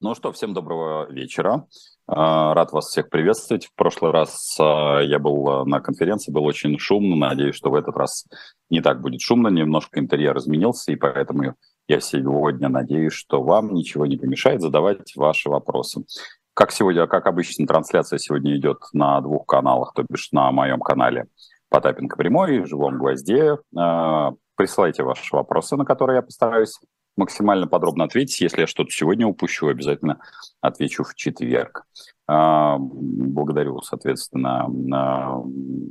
Ну что, всем доброго вечера. А, рад вас всех приветствовать. В прошлый раз а, я был а, на конференции, был очень шумно. Надеюсь, что в этот раз не так будет шумно. Немножко интерьер изменился, и поэтому я сегодня надеюсь, что вам ничего не помешает задавать ваши вопросы. Как сегодня, как обычно, трансляция сегодня идет на двух каналах, то бишь на моем канале Потапенко Прямой, Живом Гвозде. Присылайте ваши вопросы, на которые я постараюсь максимально подробно ответить. Если я что-то сегодня упущу, обязательно отвечу в четверг. А, благодарю, соответственно,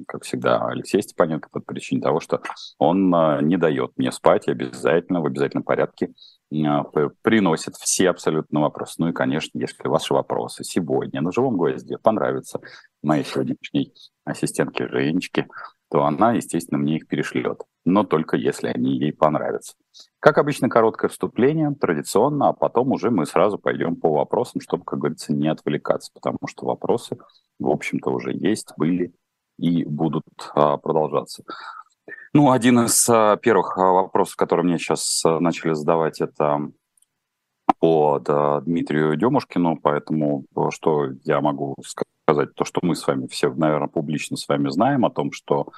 как всегда, Алексея Степаненко по причине того, что он а, не дает мне спать обязательно, в обязательном порядке а, приносит все абсолютно вопросы. Ну и, конечно, если ваши вопросы сегодня на живом гвозде понравятся моей сегодняшней ассистентке Женечке, то она, естественно, мне их перешлет. Но только если они ей понравятся. Как обычно, короткое вступление, традиционно, а потом уже мы сразу пойдем по вопросам, чтобы, как говорится, не отвлекаться, потому что вопросы, в общем-то, уже есть, были и будут а, продолжаться. Ну, один из а, первых а, вопросов, которые мне сейчас а, начали задавать, это по да, Дмитрию Демушкину, поэтому а, что я могу сказать, то, что мы с вами все, наверное, публично с вами знаем о том, что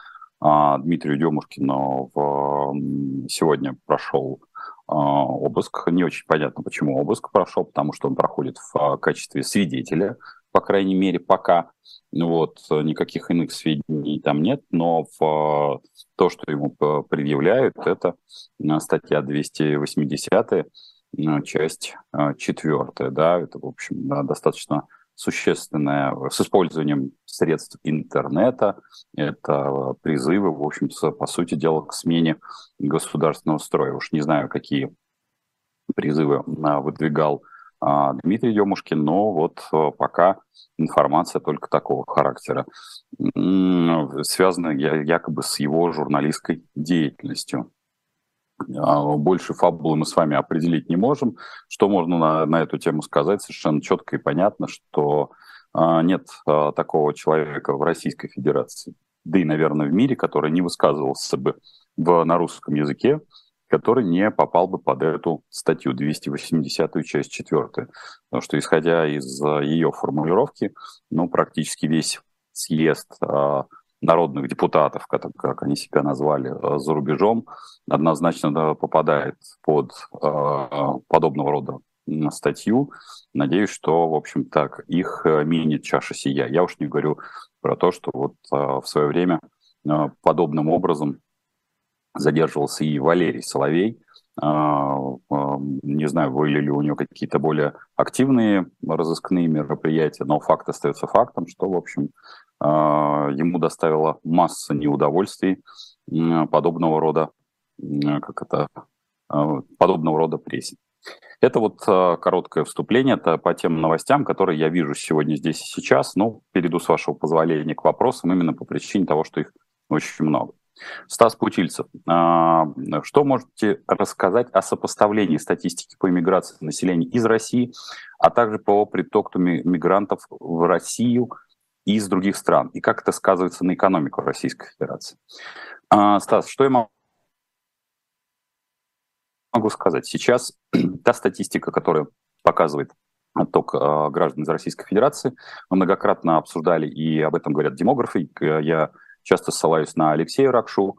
Дмитрию Демушкину в, сегодня прошел а, обыск. Не очень понятно, почему обыск прошел, потому что он проходит в а, качестве свидетеля, по крайней мере, пока. Вот, никаких иных сведений там нет, но в то, что ему предъявляют, это статья 280, часть 4, да, это, в общем, достаточно существенное с использованием средств интернета. Это призывы, в общем по сути дела, к смене государственного строя. Уж не знаю, какие призывы а, выдвигал а, Дмитрий Демушкин, но вот а, пока информация только такого характера, связанная якобы с его журналистской деятельностью. А, больше фабулы мы с вами определить не можем. Что можно на, на эту тему сказать? Совершенно четко и понятно, что а, нет а, такого человека в Российской Федерации, да и, наверное, в мире, который не высказывался бы в, на русском языке, который не попал бы под эту статью 280 часть 4. Потому что, исходя из ее формулировки, ну, практически весь съезд народных депутатов, как, как они себя назвали, э, за рубежом, однозначно попадает под э, подобного рода статью. Надеюсь, что, в общем, так их э, минит чаша сия. Я уж не говорю про то, что вот в свое время подобным образом задерживался и Валерий Соловей. Не знаю, были ли у него какие-то более активные разыскные мероприятия, но факт остается фактом, что, в общем, ему доставила масса неудовольствий подобного рода, как это, а, подобного рода прессе. Это вот а, короткое вступление это по тем новостям, которые я вижу сегодня здесь и сейчас. Ну, перейду, с вашего позволения, к вопросам именно по причине того, что их очень много. Стас Путильцев, что можете рассказать о сопоставлении статистики по иммиграции населения из России, а также по притоку мигрантов в Россию из других стран, и как это сказывается на экономику Российской Федерации. А, Стас, что я могу сказать? Сейчас та статистика, которая показывает отток э, граждан из Российской Федерации, мы многократно обсуждали, и об этом говорят демографы. Я часто ссылаюсь на Алексея Ракшу,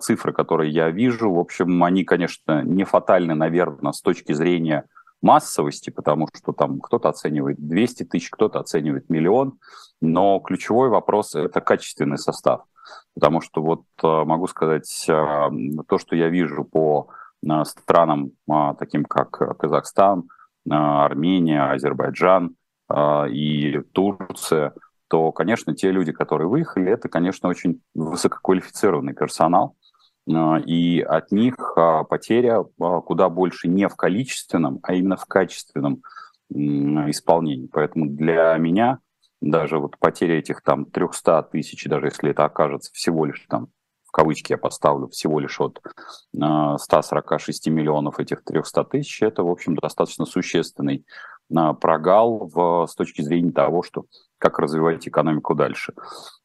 цифры, которые я вижу, в общем, они, конечно, не фатальны, наверное, с точки зрения массовости, потому что там кто-то оценивает 200 тысяч, кто-то оценивает миллион, но ключевой вопрос – это качественный состав. Потому что вот э, могу сказать, э, то, что я вижу по э, странам, таким как Казахстан, Армения, Азербайджан и Турция, то, конечно, те люди, которые выехали, это, конечно, очень высококвалифицированный персонал, и от них а, потеря а, куда больше не в количественном, а именно в качественном исполнении. Поэтому для меня даже вот потеря этих там 300 тысяч, даже если это окажется всего лишь там, в кавычки я поставлю, всего лишь от 146 миллионов этих 300 тысяч, это, в общем, достаточно существенный прогал в, с точки зрения того, что как развивать экономику дальше.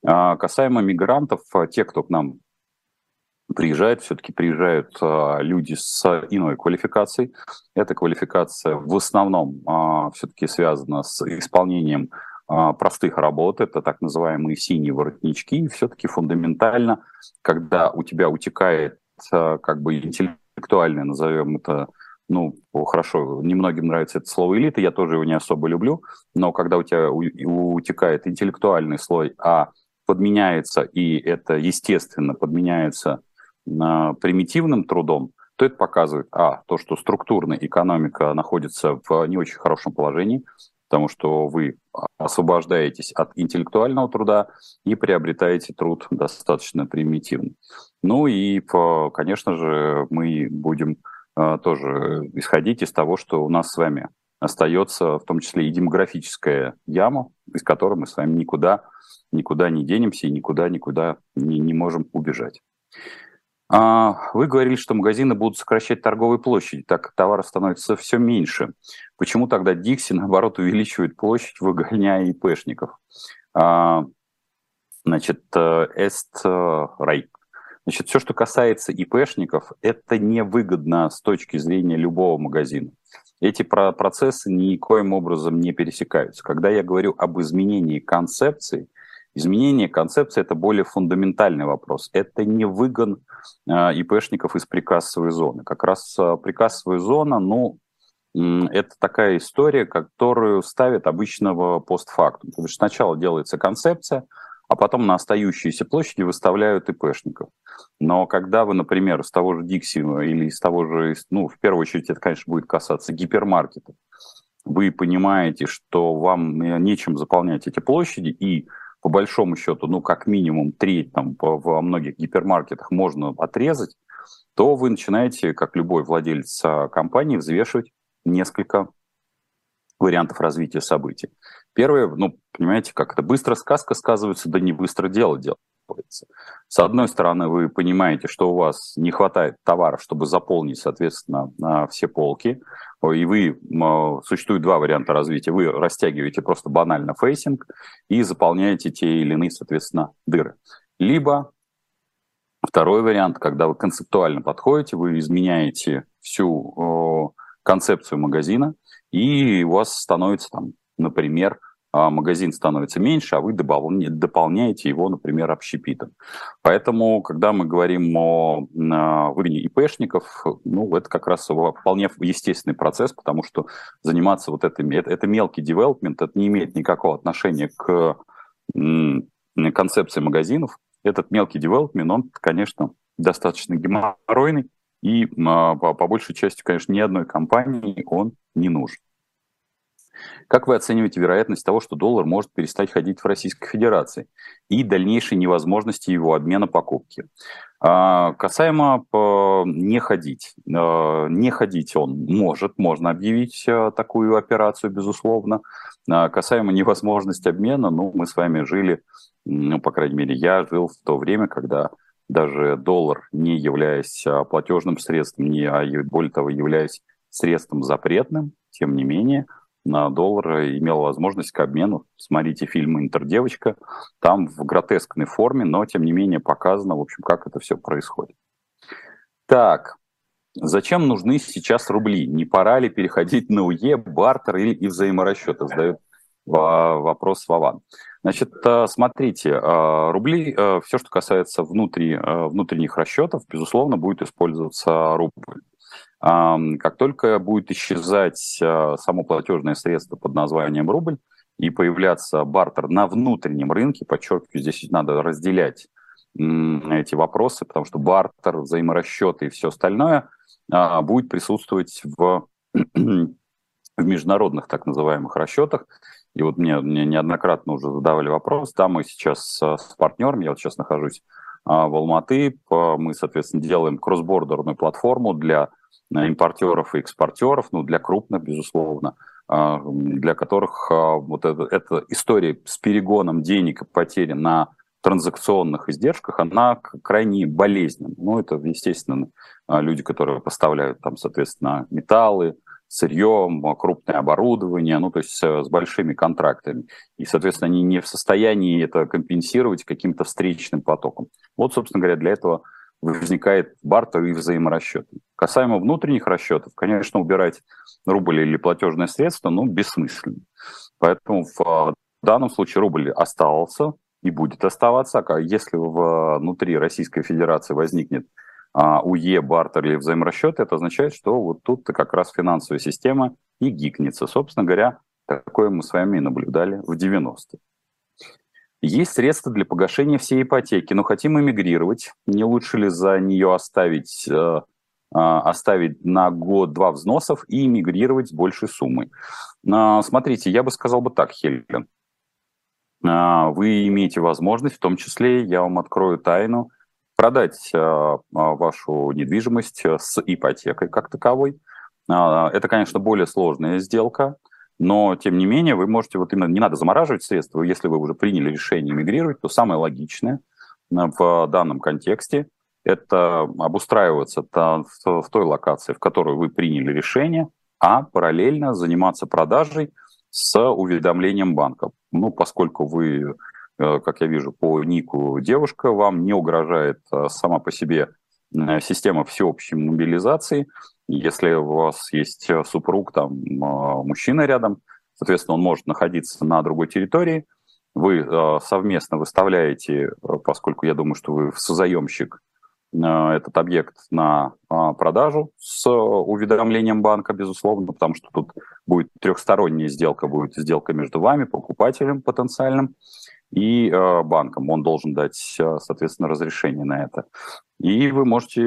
Касаемо мигрантов, те, кто к нам приезжают, все-таки приезжают а, люди с иной квалификацией. Эта квалификация в основном а, все-таки связана с исполнением а, простых работ, это так называемые синие воротнички. И все-таки фундаментально, когда у тебя утекает а, как бы интеллектуальное, назовем это, ну, хорошо, немногим нравится это слово элита, я тоже его не особо люблю, но когда у тебя утекает интеллектуальный слой, а подменяется, и это естественно подменяется примитивным трудом, то это показывает, а, то, что структурная экономика находится в не очень хорошем положении, потому что вы освобождаетесь от интеллектуального труда и приобретаете труд достаточно примитивный. Ну и, конечно же, мы будем а, тоже исходить из того, что у нас с вами остается в том числе и демографическая яма, из которой мы с вами никуда, никуда не денемся и никуда, никуда не, не можем убежать. А, вы говорили, что магазины будут сокращать торговые площади, так как товара становится все меньше. Почему тогда Дикси, наоборот, увеличивает площадь, выгоняя ИПшников? А, значит, э, Эст э, Райк. Значит, все, что касается ИПшников, это невыгодно с точки зрения любого магазина. Эти процессы никоим образом не пересекаются. Когда я говорю об изменении концепции – Изменение концепции – это более фундаментальный вопрос. Это не выгон э, ИПшников из прикассовой зоны. Как раз э, прикассовая зона, ну, это такая история, которую ставят обычного постфактум. То есть сначала делается концепция, а потом на остающиеся площади выставляют ИПшников. Но когда вы, например, с того же Дикси или из того же, ну, в первую очередь это, конечно, будет касаться гипермаркетов, вы понимаете, что вам э, нечем заполнять эти площади, и по большому счету, ну, как минимум треть там во многих гипермаркетах можно отрезать, то вы начинаете, как любой владелец а, компании, взвешивать несколько вариантов развития событий. Первое, ну, понимаете, как это быстро сказка сказывается, да не быстро дело делается. С одной стороны, вы понимаете, что у вас не хватает товаров, чтобы заполнить, соответственно, все полки и вы, существует два варианта развития. Вы растягиваете просто банально фейсинг и заполняете те или иные, соответственно, дыры. Либо второй вариант, когда вы концептуально подходите, вы изменяете всю концепцию магазина, и у вас становится там, например, магазин становится меньше, а вы дополняете его, например, общепитом. Поэтому, когда мы говорим о выгоне ИПшников, ну, это как раз вполне естественный процесс, потому что заниматься вот этим, это, это мелкий девелопмент, это не имеет никакого отношения к концепции магазинов. Этот мелкий девелопмент, он, конечно, достаточно геморройный, и по, по большей части, конечно, ни одной компании он не нужен. Как вы оцениваете вероятность того, что доллар может перестать ходить в Российской Федерации и дальнейшей невозможности его обмена покупки? А, касаемо не ходить. А, не ходить он может, можно объявить а, такую операцию, безусловно. Касаемо невозможности обмена, ну, мы с вами жили, ну, по крайней мере, я жил в то время, когда даже доллар, не являясь платежным средством, не, а более того, являясь средством запретным, тем не менее – на доллар имел возможность к обмену. Смотрите фильм «Интердевочка». Там в гротескной форме, но тем не менее показано, в общем, как это все происходит. Так, зачем нужны сейчас рубли? Не пора ли переходить на УЕ, бартер или и взаиморасчеты? Задает вопрос Вован. Значит, э, смотрите, э, рубли, э, все, что касается внутри, внутренних расчетов, безусловно, будет использоваться рубль. Как только будет исчезать а, само платежное средство под названием рубль и появляться бартер на внутреннем рынке, подчеркиваю, здесь надо разделять эти вопросы, потому что бартер, взаиморасчеты и все остальное а, будет присутствовать в, в международных так называемых расчетах. И вот мне, мне неоднократно уже задавали вопрос, да, мы сейчас с партнером, я вот сейчас нахожусь а, в Алматы, мы, соответственно, делаем кроссбордерную платформу для импортеров и экспортеров, ну, для крупных, безусловно, а, для которых а, вот эта, эта история с перегоном денег и потери на транзакционных издержках, она крайне болезненна. Ну, это, естественно, а, люди, которые поставляют там, соответственно, металлы, сырье, крупное оборудование, ну, то есть с большими контрактами. И, соответственно, они не в состоянии это компенсировать каким-то встречным потоком. Вот, собственно говоря, для этого возникает бартер и взаиморасчет. Касаемо внутренних расчетов, конечно, убирать рубль или платежное средство, ну, бессмысленно. Поэтому в данном случае рубль остался и будет оставаться. А если внутри Российской Федерации возникнет а, УЕ, бартер или взаиморасчет, это означает, что вот тут как раз финансовая система и гикнется. Собственно говоря, такое мы с вами и наблюдали в 90-е. Есть средства для погашения всей ипотеки, но хотим эмигрировать. Не лучше ли за нее оставить, э, а, оставить на год-два взносов и эмигрировать с большей суммой? А, смотрите, я бы сказал бы так, Хелен. А, вы имеете возможность, в том числе, я вам открою тайну, продать вашу недвижимость с ипотекой как таковой. Это, конечно, более сложная сделка, но, тем не менее, вы можете, вот именно не надо замораживать средства, если вы уже приняли решение мигрировать, то самое логичное э, в данном контексте это обустраиваться в той локации, в которой вы приняли решение, а параллельно заниматься продажей с уведомлением банка. Ну, поскольку вы, э, как я вижу по нику девушка, вам не угрожает э, сама по себе система всеобщей мобилизации, если у вас есть э, супруг, там, мужчина рядом, соответственно, он может находиться на другой территории, вы э, совместно выставляете, э, поскольку я думаю, что вы созаемщик, этот объект на а, продажу с уведомлением банка, безусловно, потому что тут будет трехсторонняя сделка, будет сделка между вами, покупателем потенциальным, и э, банком. Он должен дать, э, соответственно, разрешение на это. И вы можете э,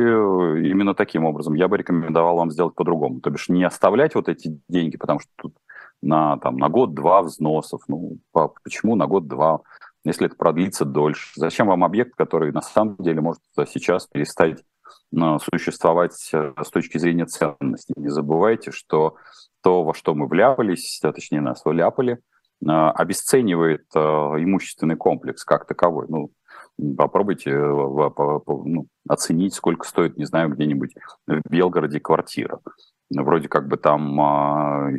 именно таким образом. Я бы рекомендовал вам сделать по-другому. То бишь не оставлять вот эти деньги, потому что тут на, там, на год-два взносов. Ну, почему на год-два, если это продлится дольше? Зачем вам объект, который на самом деле может сейчас перестать существовать с точки зрения ценности? Не забывайте, что то, во что мы вляпались, точнее нас вляпали – Э, обесценивает э, имущественный комплекс как таковой. Ну, попробуйте э, ну, оценить, сколько стоит, не знаю, где-нибудь в Белгороде квартира. Вроде как бы там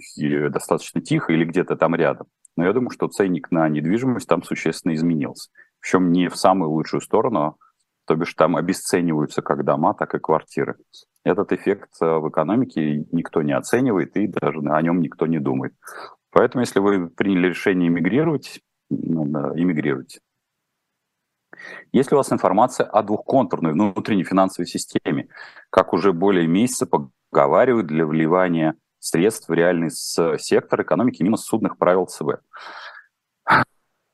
достаточно тихо или где-то там рядом. Но я думаю, что ценник на недвижимость там существенно изменился. Причем не в самую лучшую сторону, то бишь там обесцениваются как дома, так и квартиры. Этот эффект в экономике никто не оценивает и даже о нем никто не думает. Поэтому, если вы приняли решение эмигрировать, ну, эмигрируйте. Если у вас информация о двухконтурной внутренней финансовой системе, как уже более месяца поговаривают для вливания средств в реальный сектор экономики мимо судных правил ЦБ.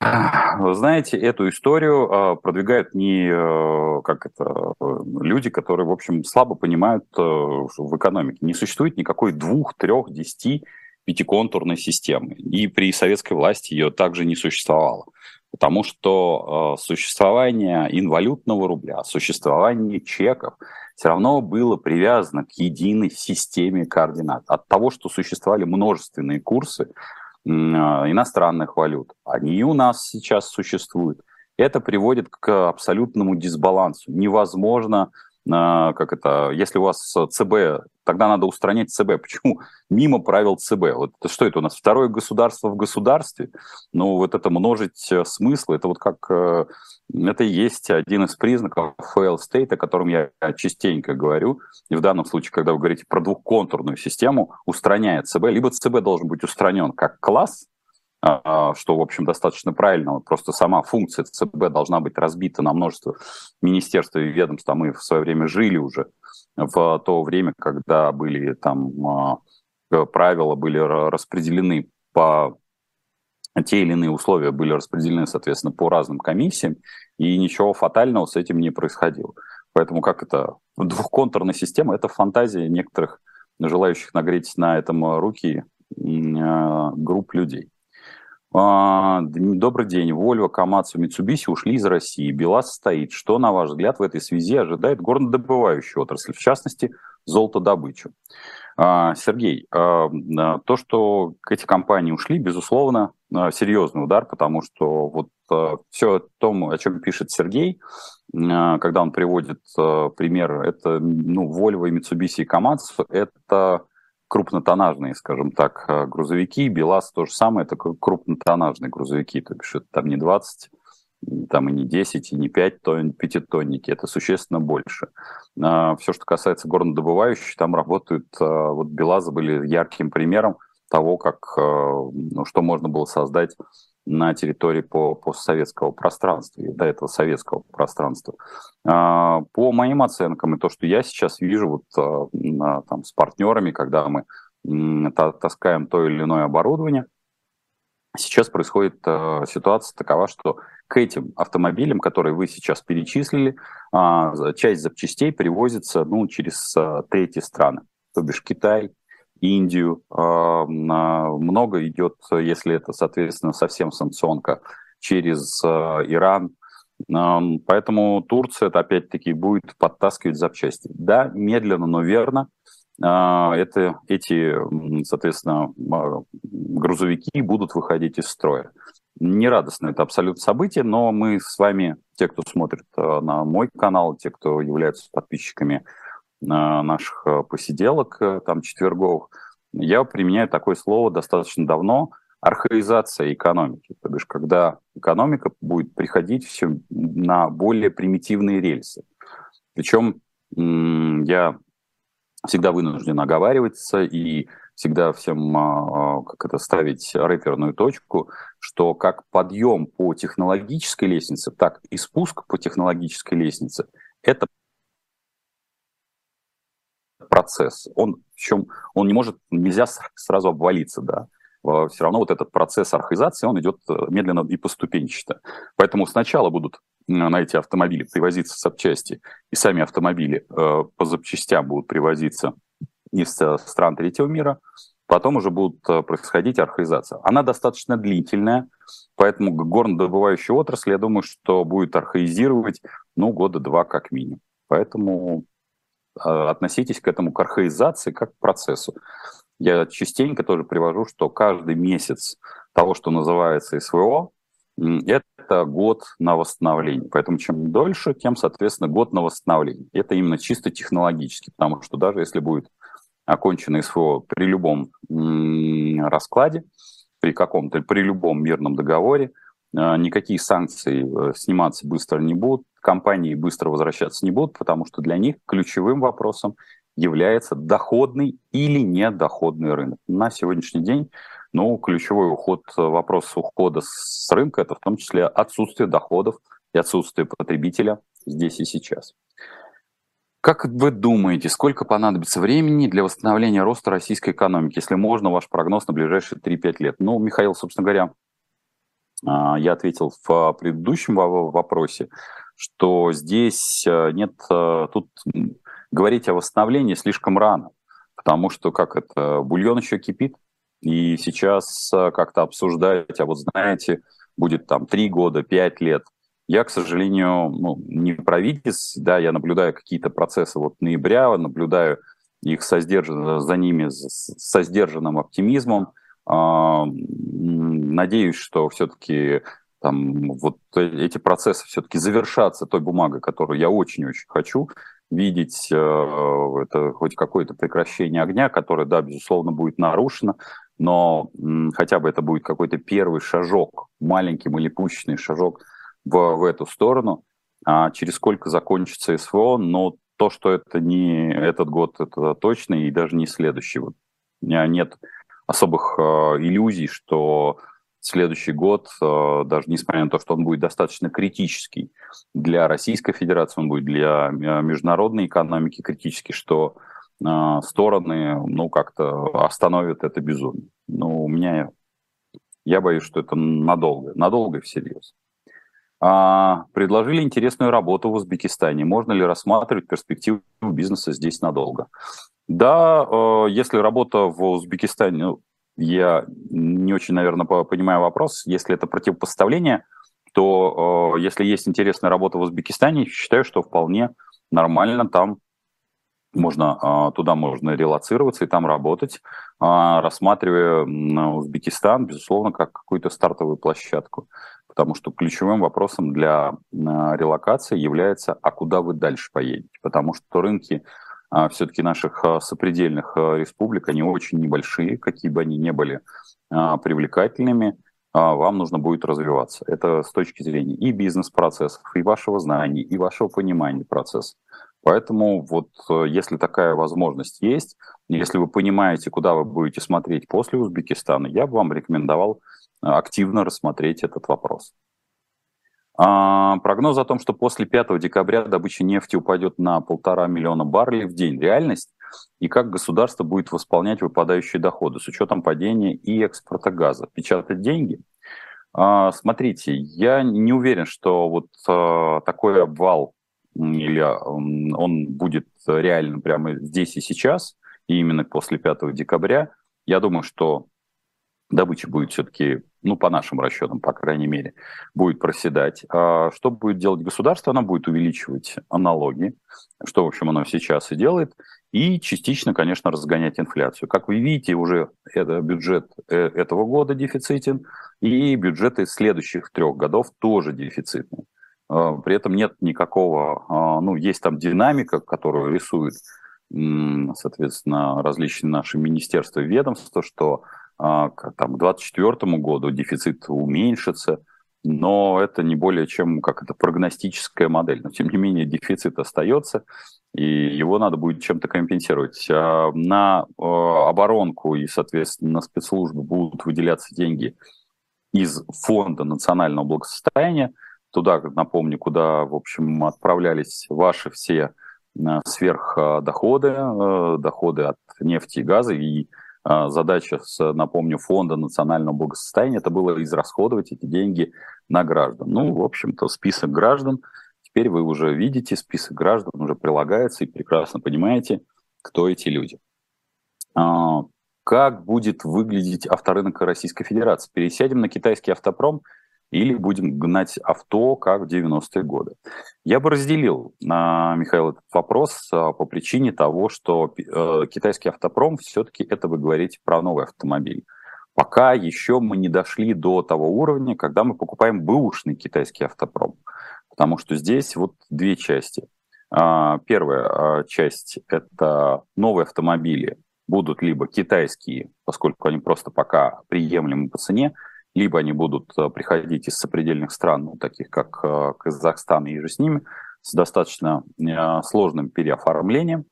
Вы знаете, эту историю э, продвигают не э, как это, люди, которые, в общем, слабо понимают э, в экономике. Не существует никакой двух, трех, десяти пятиконтурной системы. И при советской власти ее также не существовало. Потому что э, существование инвалютного рубля, существование чеков все равно было привязано к единой системе координат. От того, что существовали множественные курсы э, иностранных валют, они у нас сейчас существуют. Это приводит к абсолютному дисбалансу. Невозможно как это, если у вас ЦБ, тогда надо устранять ЦБ. Почему? Мимо правил ЦБ. Вот что это у нас? Второе государство в государстве? Ну, вот это множить э, смыслы, это вот как... Э, это и есть один из признаков fail state, о котором я частенько говорю. И в данном случае, когда вы говорите про двухконтурную систему, устраняет ЦБ, либо ЦБ должен быть устранен как класс, а, что, в общем, достаточно правильно. Просто сама функция ЦБ должна быть разбита на множество министерств и ведомств. А мы в свое время жили уже в то время, когда были там а, правила были распределены по те или иные условия были распределены, соответственно, по разным комиссиям, и ничего фатального с этим не происходило. Поэтому как это двухконтурная система, это фантазия некоторых желающих нагреть на этом руки а, групп людей. А, добрый день. Volvo, Камацу, Mitsubishi ушли из России. БелАЗ стоит. Что, на ваш взгляд, в этой связи ожидает горнодобывающую отрасль, в частности, золотодобычу? А, Сергей, а, то, что эти компании ушли, безусловно, серьезный удар, потому что вот все то, о чем пишет Сергей, когда он приводит пример, это ну, Volvo, Mitsubishi и Камацу, это крупнотоннажные, скажем так, э, грузовики. БелАЗ то же самое, это крупнотоннажные грузовики, то бишь это там не 20 там и не 10, и не 5 тонн, пятитонники, это существенно больше. А, все, что касается горнодобывающих, там работают, а, вот Белазы были ярким примером того, как, ну, что можно было создать на территории по постсоветского пространства, и до этого советского пространства. По моим оценкам, и то, что я сейчас вижу вот, там, с партнерами, когда мы таскаем то или иное оборудование, сейчас происходит ситуация такова, что к этим автомобилям, которые вы сейчас перечислили, а, часть запчастей перевозится ну, через а, третьи страны, то бишь Китай, Индию. А, много идет, если это, соответственно, совсем санкционка, через Иран. Поэтому Турция, это опять-таки, будет подтаскивать запчасти. Да, медленно, но верно. Это, эти, соответственно, грузовики будут выходить из строя нерадостно это абсолютно событие, но мы с вами, те, кто смотрит на мой канал, те, кто являются подписчиками наших э, посиделок, там, четверговых, я применяю такое слово достаточно давно – архаизация экономики. То бишь, когда экономика будет приходить все на более примитивные рельсы. Причем я всегда вынужден оговариваться и всегда всем а, а, как это ставить рэперную точку, что как подъем по технологической лестнице, так и спуск по технологической лестнице – это процесс. Он, в чем он не может, нельзя сразу обвалиться, да. Все равно вот этот процесс архаизации, он идет э, медленно и поступенчато. Поэтому сначала будут на эти автомобили привозиться запчасти, и сами автомобили э, по запчастям будут привозиться из э, стран третьего мира, потом уже будут происходить архаизация. Она достаточно длительная, поэтому горнодобывающая отрасль, я думаю, что будет архаизировать, ну, года два как минимум. Поэтому относитесь к этому, к архаизации, как к процессу. Я частенько тоже привожу, что каждый месяц того, что называется СВО, это год на восстановление. Поэтому чем дольше, тем, соответственно, год на восстановление. Это именно чисто технологически, потому что даже если будет окончено СВО при любом раскладе, при каком-то, при любом мирном договоре, а, никакие санкции э, сниматься быстро не будут, компании быстро возвращаться не будут, потому что для них ключевым вопросом является доходный или недоходный рынок. На сегодняшний день ну, ключевой уход, вопрос ухода с рынка – это в том числе отсутствие доходов и отсутствие потребителя здесь и сейчас. Как вы думаете, сколько понадобится времени для восстановления роста российской экономики, если можно, ваш прогноз на ближайшие 3-5 лет? Ну, Михаил, собственно говоря, а, я ответил в предыдущем вопросе, что здесь э, нет, э, тут говорить о восстановлении слишком рано, потому что, как это, бульон еще кипит, и сейчас э, как-то обсуждать, а вот знаете, будет там 3 года, 5 лет – я, к сожалению, ну, не провидец, да, я наблюдаю какие-то процессы вот ноября, наблюдаю их со сдержан, за ними со сдержанным оптимизмом. А, надеюсь, что все-таки там вот эти процессы все-таки завершатся той бумагой, которую я очень-очень хочу видеть, э, это хоть какое-то прекращение огня, которое, да, безусловно, будет нарушено, но хотя бы это будет какой-то первый шажок, маленький или пущенный шажок в, в эту сторону. А через сколько закончится СВО, но то, что это не этот год, это точно, и даже не следующий. Вот у меня нет особых э, иллюзий, что следующий год, э, даже несмотря на то, что он будет достаточно критический для Российской Федерации, он будет для э, международной экономики критический, что э, стороны, ну, как-то остановят это безумие. Ну, у меня, я боюсь, что это надолго, надолго и всерьез. А, предложили интересную работу в Узбекистане. Можно ли рассматривать перспективу бизнеса здесь надолго? Да, э, если работа в Узбекистане, ну, я не очень, наверное, понимаю вопрос. Если это противопоставление, то э, если есть интересная работа в Узбекистане, считаю, что вполне нормально там можно э, туда можно релацироваться и там работать, рассматривая Узбекистан, безусловно, как какую-то стартовую площадку потому что ключевым вопросом для релокации является, а куда вы дальше поедете, потому что рынки все-таки наших а, сопредельных а, республик, они очень небольшие, какие бы они ни были привлекательными, вам нужно будет развиваться. Это с точки зрения и бизнес-процессов, и вашего знания, и вашего понимания процесса. Поэтому вот э, если такая возможность есть, если вы понимаете, куда вы будете смотреть после Узбекистана, я бы вам рекомендовал э, активно рассмотреть этот вопрос. А, прогноз о том, что после 5 декабря добыча нефти упадет на полтора миллиона баррелей в день. Реальность и как государство будет восполнять выпадающие доходы с учетом падения и экспорта газа. Печатать деньги? А, смотрите, я не уверен, что вот а, такой обвал или он будет реально прямо здесь и сейчас, и именно после 5 декабря, я думаю, что добыча будет все-таки, ну, по нашим расчетам, по крайней мере, будет проседать. А что будет делать государство? Оно будет увеличивать налоги, что, в общем, оно сейчас и делает, и частично, конечно, разгонять инфляцию. Как вы видите, уже это бюджет э, этого года дефицитен, и бюджеты следующих трех годов тоже дефицитны. А, при этом нет никакого, а, ну, есть там динамика, которую рисуют, соответственно, различные наши министерства и ведомства, что там, к 2024 году дефицит уменьшится, но это не более чем как это прогностическая модель. Но тем не менее дефицит остается, и его надо будет чем-то компенсировать. На оборонку и, соответственно, на спецслужбы будут выделяться деньги из Фонда национального благосостояния – туда, напомню, куда, в общем, отправлялись ваши все сверхдоходы, доходы от нефти и газа, и задача, с, напомню, Фонда национального благосостояния, это было израсходовать эти деньги на граждан. Ну, в общем-то, список граждан, теперь вы уже видите, список граждан уже прилагается, и прекрасно понимаете, кто эти люди. А, как будет выглядеть авторынок Российской Федерации? Пересядем на китайский автопром – или будем гнать авто, как в 90-е годы. Я бы разделил, а, Михаил, этот вопрос а, по причине того, что э, китайский автопром все-таки это вы говорите про новый автомобиль. Пока еще мы не дошли до того уровня, когда мы покупаем бэушный китайский автопром. Потому что здесь вот две части. А, первая часть – это новые автомобили будут либо китайские, поскольку они просто пока приемлемы по цене, либо они будут э, приходить из сопредельных стран, ну, таких как э, Казахстан и же с ними, с достаточно э, сложным переоформлением.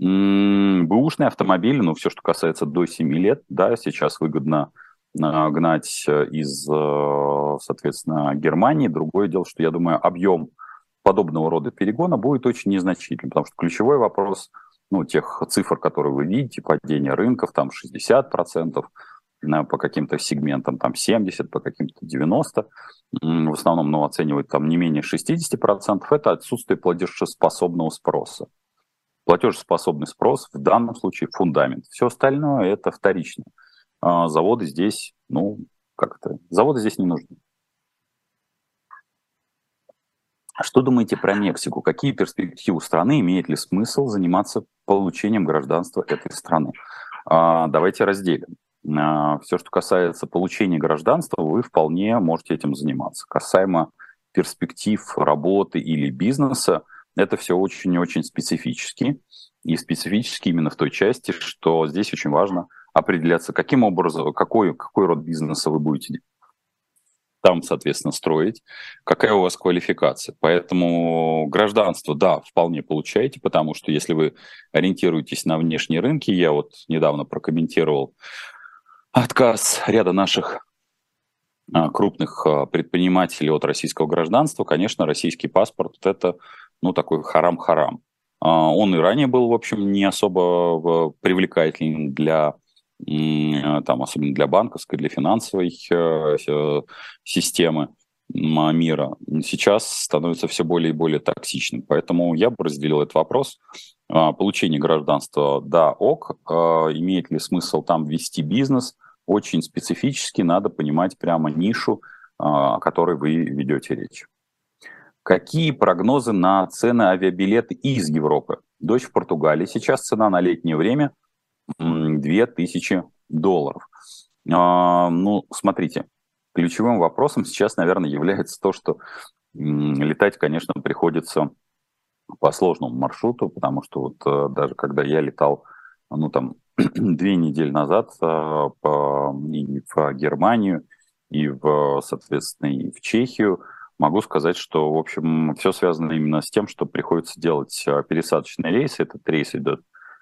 Бэушные автомобили, ну, все, что касается до 7 лет, да, сейчас выгодно гнать из, соответственно, Германии. Другое дело, что, я думаю, объем подобного рода перегона будет очень незначительным, потому что ключевой вопрос, ну, тех цифр, которые вы видите, падение рынков, там 60%, по каким-то сегментам там 70, по каким-то 90, в основном ну, оценивают там не менее 60%, это отсутствие платежеспособного спроса. Платежеспособный спрос в данном случае фундамент. Все остальное это вторично. А заводы здесь, ну, как это, заводы здесь не нужны. Что думаете про Мексику? Какие перспективы страны? Имеет ли смысл заниматься получением гражданства этой страны? А, давайте разделим. А, Все, что касается получения гражданства, вы вполне можете этим заниматься. Касаемо перспектив работы или бизнеса, это все очень-очень специфически. И специфически именно в той части, что здесь очень важно определяться, каким образом, какой, какой род бизнеса вы будете там, соответственно, строить, какая у вас квалификация. Поэтому гражданство, да, вполне получаете, потому что если вы ориентируетесь на внешние рынки, я вот недавно прокомментировал отказ ряда наших а, крупных а, предпринимателей от российского гражданства, конечно, российский паспорт – это, ну, такой харам-харам. А, он и ранее был, в общем, не особо привлекательным для там, особенно для банковской, для финансовой э, системы мира, сейчас становится все более и более токсичным. Поэтому я бы разделил этот вопрос. Получение гражданства, да, ок. Имеет ли смысл там вести бизнес – очень специфически надо понимать прямо нишу, а, о которой вы ведете речь. Какие прогнозы на цены авиабилеты из Европы? Дочь в Португалии. Сейчас цена на летнее время 2000 долларов. А, ну, смотрите, ключевым вопросом сейчас, наверное, является то, что летать, конечно, приходится по сложному маршруту, потому что вот э, даже когда я летал, ну, там, две недели назад а, по, в Германию и, в, соответственно, и в Чехию. Могу сказать, что, в общем, все связано именно с тем, что приходится делать э, пересадочные рейсы. Этот рейс идет,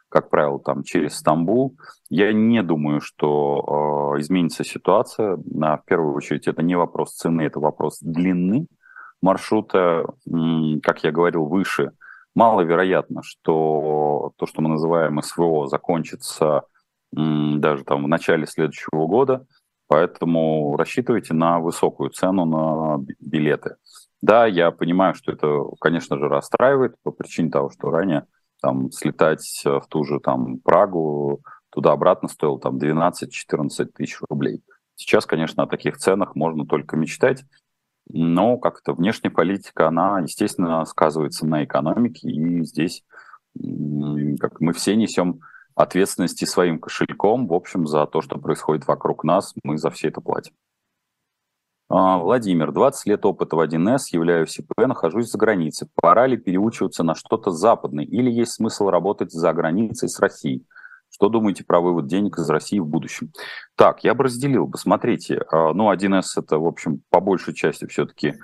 как правило, там через Стамбул. Я не думаю, что э, изменится ситуация. В первую очередь, это не вопрос цены, это вопрос длины маршрута. Как я говорил выше, маловероятно, что то, что мы называем СВО, закончится даже там в начале следующего года, поэтому рассчитывайте на высокую цену на билеты. Да, я понимаю, что это, конечно же, расстраивает по причине того, что ранее там слетать в ту же там Прагу туда-обратно стоило там 12-14 тысяч рублей. Сейчас, конечно, о таких ценах можно только мечтать, но как-то внешняя политика, она, естественно, сказывается на экономике, и здесь как мы все несем ответственности своим кошельком, в общем, за то, что происходит вокруг нас, мы за все это платим. А, Владимир, 20 лет опыта в 1С, являюсь ИП, нахожусь за границей. Пора ли переучиваться на что-то западное или есть смысл работать за границей с Россией? Что думаете про вывод денег из России в будущем? Так, я бы разделил бы. Смотрите, а, ну, 1С это, в общем, по большей части все-таки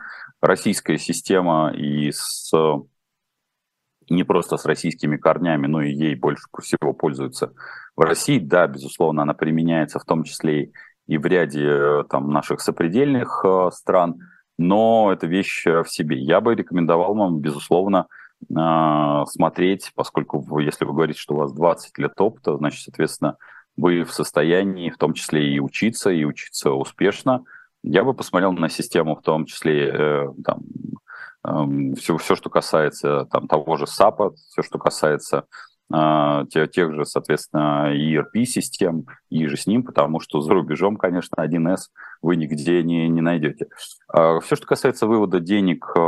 российская система и с не просто с российскими корнями, но и ей больше всего пользуются в России. Да, безусловно, она применяется в том числе и в ряде э, там, наших сопредельных э, стран, но это вещь в себе. Я бы рекомендовал вам, безусловно, э, смотреть, поскольку если вы говорите, что у вас 20 лет опыта, значит, соответственно, вы в состоянии в том числе и учиться, и учиться успешно. Я бы посмотрел на систему в том числе там, все, все, что касается там, того же САПа, все, что касается э, тех, тех же, соответственно, ERP-систем, и же с ним, потому что за рубежом, конечно, 1С вы нигде не, не найдете. Э, все, что касается вывода денег э,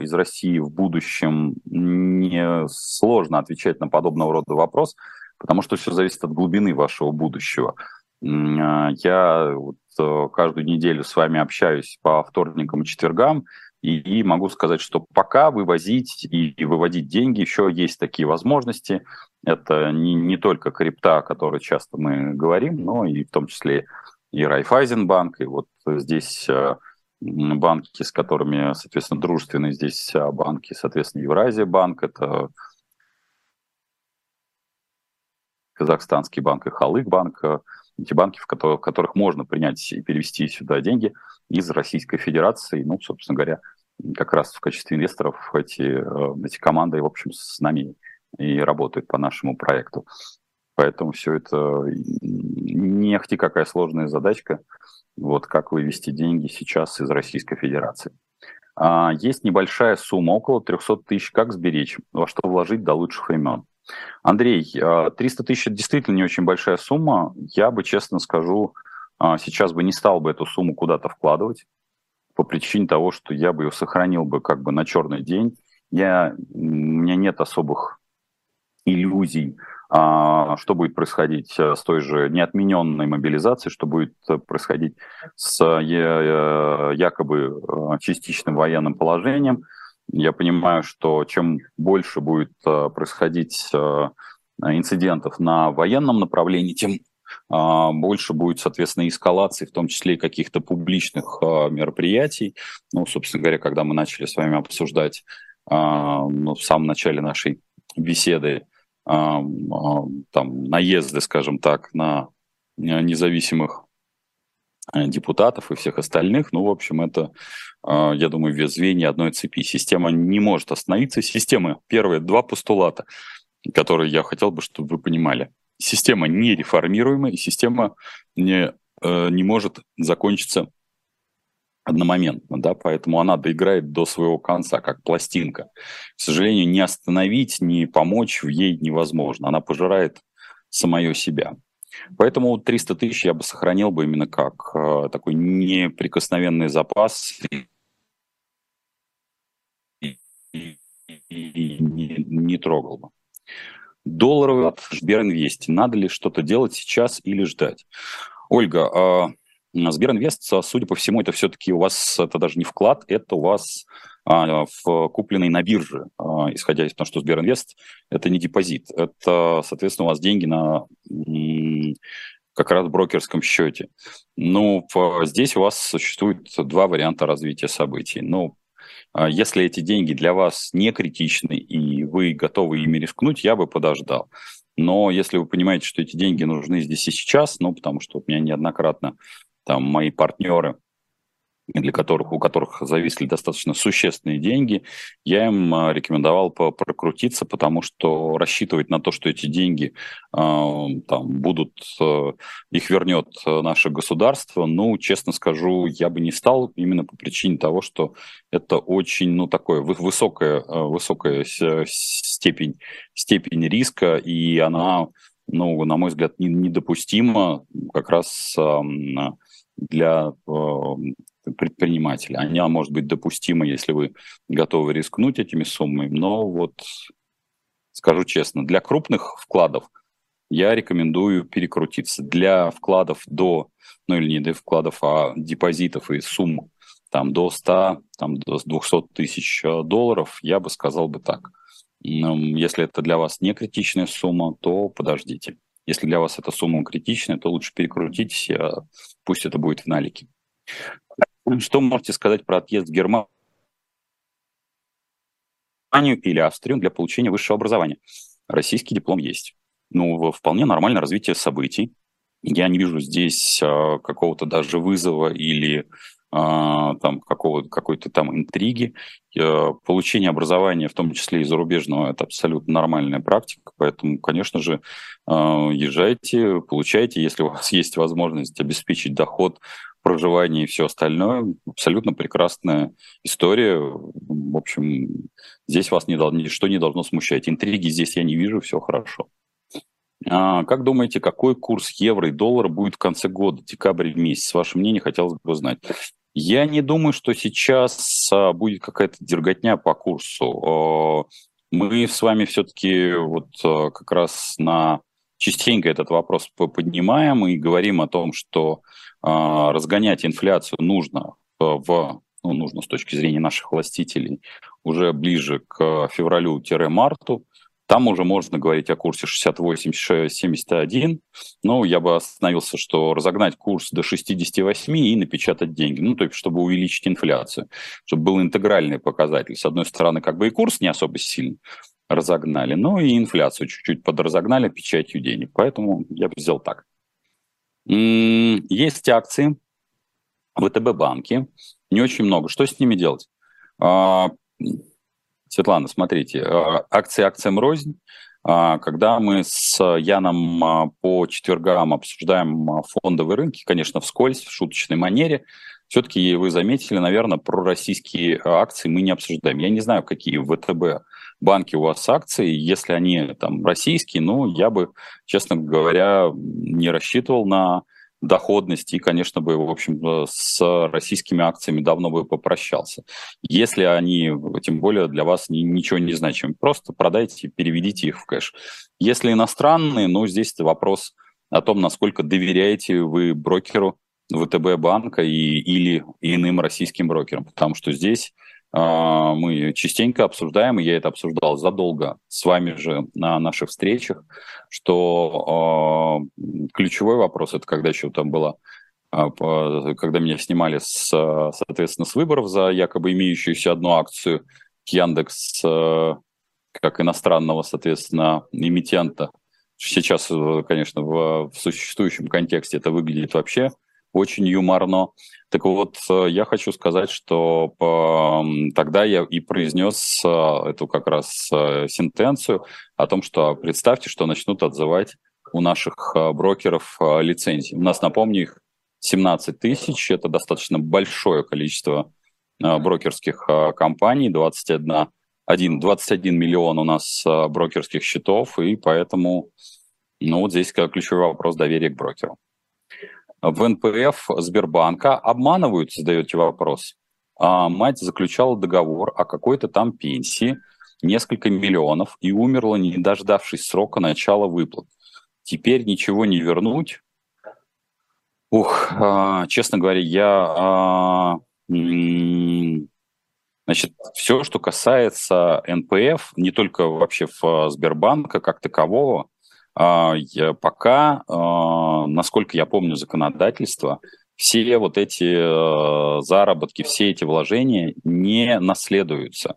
из России в будущем, не сложно отвечать на подобного рода вопрос, потому что все зависит от глубины вашего будущего. Я вот каждую неделю с вами общаюсь по вторникам и четвергам, и, и могу сказать, что пока вывозить и, и выводить деньги еще есть такие возможности. Это не, не только крипта, о которой часто мы говорим, но и в том числе и Райфайзенбанк, и вот здесь э, банки, с которыми, соответственно, дружественные здесь э, банки, соответственно, Евразия банк, это Казахстанский банк и Халык банк, эти банки, в которых, в которых можно принять и перевести сюда деньги из Российской Федерации. Ну, собственно говоря, как раз в качестве инвесторов эти, э, эти команды, в общем, с нами и работают по нашему проекту. Поэтому все это не ахти какая сложная задачка, вот как вывести деньги сейчас из Российской Федерации. А, есть небольшая сумма, около 300 тысяч, как сберечь, во что вложить до лучших времен. Андрей, 300 а, тысяч – действительно не очень большая сумма. Я бы, честно скажу, а, сейчас бы не стал бы эту сумму куда-то вкладывать по причине того, что я бы ее сохранил бы как бы на черный день. Я, у меня нет особых иллюзий, а, что будет происходить э, с той же неотмененной мобилизацией, что будет происходить с э, якобы э, частичным военным положением – я понимаю, что чем больше будет э, происходить э, инцидентов на военном направлении, тем э, больше будет, соответственно, эскалации, в том числе и каких-то публичных мероприятий. Ну, собственно говоря, когда мы начали с вами обсуждать ну, в самом начале нашей беседы там наезды, скажем так, на независимых депутатов и всех остальных. Ну, в общем, это а, я думаю, вес звенья одной цепи. Система не может остановиться. Система, первые два постулата, которые я хотел бы, чтобы вы понимали. Система не реформируемая, и система не, э, не может закончиться одномоментно, да, поэтому она доиграет до своего конца, как пластинка. К сожалению, не остановить, не помочь в ей невозможно. Она пожирает самое себя. Поэтому 300 тысяч я бы сохранил бы именно как э, такой неприкосновенный запас и, и не, не трогал бы. Долларовый от Сберинвест. Надо ли что-то делать сейчас или ждать? Ольга, а Сберинвест, судя по всему, это все-таки у вас, это даже не вклад, это у вас а, в купленной на бирже, исходя из того, что Сберинвест – это не депозит. Это, соответственно, у вас деньги на как раз брокерском счете. Ну, здесь у вас существует два варианта развития событий. Ну, а если эти деньги для вас не критичны и вы готовы ими рискнуть, я бы подождал. Но если вы понимаете, что эти деньги нужны здесь и сейчас, ну, потому что у меня неоднократно там мои партнеры для которых, у которых зависли достаточно существенные деньги, я им а, рекомендовал прокрутиться, потому что рассчитывать на то, что эти деньги а, там, будут, э, их вернет э, наше государство, ну, честно скажу, я бы не стал именно по причине того, что это очень, ну, такое высокая, э, высокая степень, степень риска, и она, ну, на мой взгляд, недопустима как раз для предпринимателя. Она может быть допустима, если вы готовы рискнуть этими суммами, но вот скажу честно, для крупных вкладов я рекомендую перекрутиться. Для вкладов до, ну или не для вкладов, а депозитов и сумм там до 100, там до 200 тысяч э, долларов, я бы сказал бы так. Если это для вас не критичная сумма, то подождите. Если для вас эта сумма критичная, то лучше перекрутитесь, а пусть это будет в налике. Что можете сказать про отъезд в Германию или Австрию для получения высшего образования? Российский диплом есть. Ну, вполне нормальное развитие событий. Я не вижу здесь э, какого-то даже вызова или э, там какого, какой-то там интриги. Э, получение образования, в том числе и зарубежного, это абсолютно нормальная практика. Поэтому, конечно же, э, езжайте, получайте, если у вас есть возможность обеспечить доход проживание и все остальное. Абсолютно прекрасная история. В общем, здесь вас не, ничто не должно смущать. Интриги здесь я не вижу, все хорошо. А, как думаете, какой курс евро и доллара будет в конце года, декабрь месяц? Ваше мнение хотелось бы узнать. Я не думаю, что сейчас а, будет какая-то дерготня по курсу. Мы с вами все-таки вот а, как раз на частенько этот вопрос поднимаем и говорим о том, что а, разгонять инфляцию нужно в ну, нужно с точки зрения наших властителей уже ближе к февралю-марту. Там уже можно говорить о курсе 68-71. Но я бы остановился, что разогнать курс до 68 и напечатать деньги. Ну, то есть, чтобы увеличить инфляцию, чтобы был интегральный показатель. С одной стороны, как бы и курс не особо сильный разогнали, но и инфляцию чуть-чуть подразогнали печатью денег. Поэтому я бы взял так. Есть акции ВТБ банки, не очень много. Что с ними делать? А, Светлана, смотрите, а, акции акциям рознь. А, когда мы с Яном по четвергам обсуждаем фондовые рынки, конечно, вскользь, в шуточной манере, все-таки вы заметили, наверное, про российские акции мы не обсуждаем. Я не знаю, какие ВТБ банки у вас акции, если они там российские, ну, я бы, честно говоря, не рассчитывал на доходность и, конечно, бы, в общем, с российскими акциями давно бы попрощался. Если они, тем более, для вас ни, ничего не значим, просто продайте, переведите их в кэш. Если иностранные, ну, здесь вопрос о том, насколько доверяете вы брокеру ВТБ банка и, или иным российским брокерам, потому что здесь мы частенько обсуждаем, и я это обсуждал задолго с вами же на наших встречах, что э, ключевой вопрос, это когда еще там было, э, когда меня снимали, с, соответственно, с выборов за якобы имеющуюся одну акцию Яндекс как иностранного, соответственно, эмитента. Сейчас, конечно, в, в существующем контексте это выглядит вообще очень юморно. Так вот, э, я хочу сказать, что тогда я и произнес э, эту как раз э, сентенцию о том, что представьте, что начнут отзывать у наших брокеров лицензии. У нас, напомню, их 17 тысяч, это достаточно большое количество брокерских компаний, 21, 1, 21 миллион у нас брокерских счетов, и поэтому ну, вот здесь ключевой вопрос доверия к брокеру в НПФ Сбербанка обманывают, задаете вопрос. А мать заключала договор о какой-то там пенсии, несколько миллионов, и умерла, не дождавшись срока начала выплат. Теперь ничего не вернуть. Ух, а, честно говоря, я... А, значит, все, что касается НПФ, не только вообще в Сбербанка как такового, пока, насколько я помню законодательство, все вот эти заработки, все эти вложения не наследуются.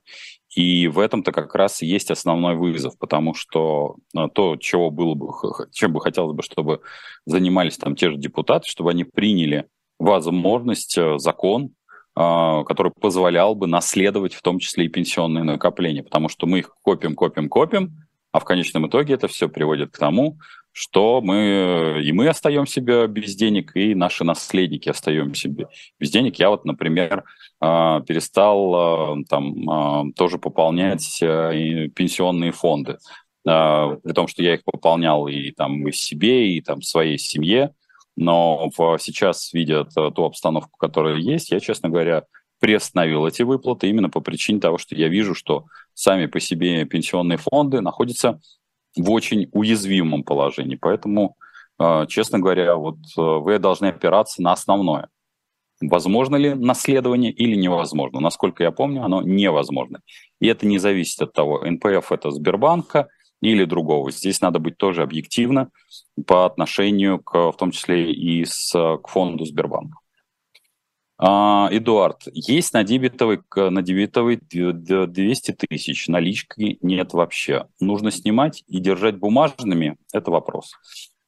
И в этом-то как раз и есть основной вызов, потому что то, чего было бы, чем бы хотелось бы, чтобы занимались там те же депутаты, чтобы они приняли возможность, закон, который позволял бы наследовать в том числе и пенсионные накопления, потому что мы их копим, копим, копим, а в конечном итоге это все приводит к тому, что мы и мы остаемся без денег, и наши наследники остаемся без денег. Я вот, например, а, перестал а, там тоже пополнять пенсионные фонды, при том, что я их пополнял и там и себе, и там своей семье, но сейчас, видя ту обстановку, которая есть, я, честно говоря, приостановил эти выплаты именно по причине того, что я вижу, что сами по себе пенсионные фонды находятся в очень уязвимом положении. Поэтому, а, честно говоря, вот э, вы должны опираться на основное. Возможно ли наследование или невозможно? Насколько я помню, оно невозможно. И это не зависит от того, НПФ это Сбербанка или другого. Здесь надо быть тоже объективно по отношению к, в том числе и с, к фонду Сбербанка. А, Эдуард, есть на дебетовый, на дебетовый 200 тысяч, налички нет вообще. Нужно снимать и держать бумажными? Это вопрос.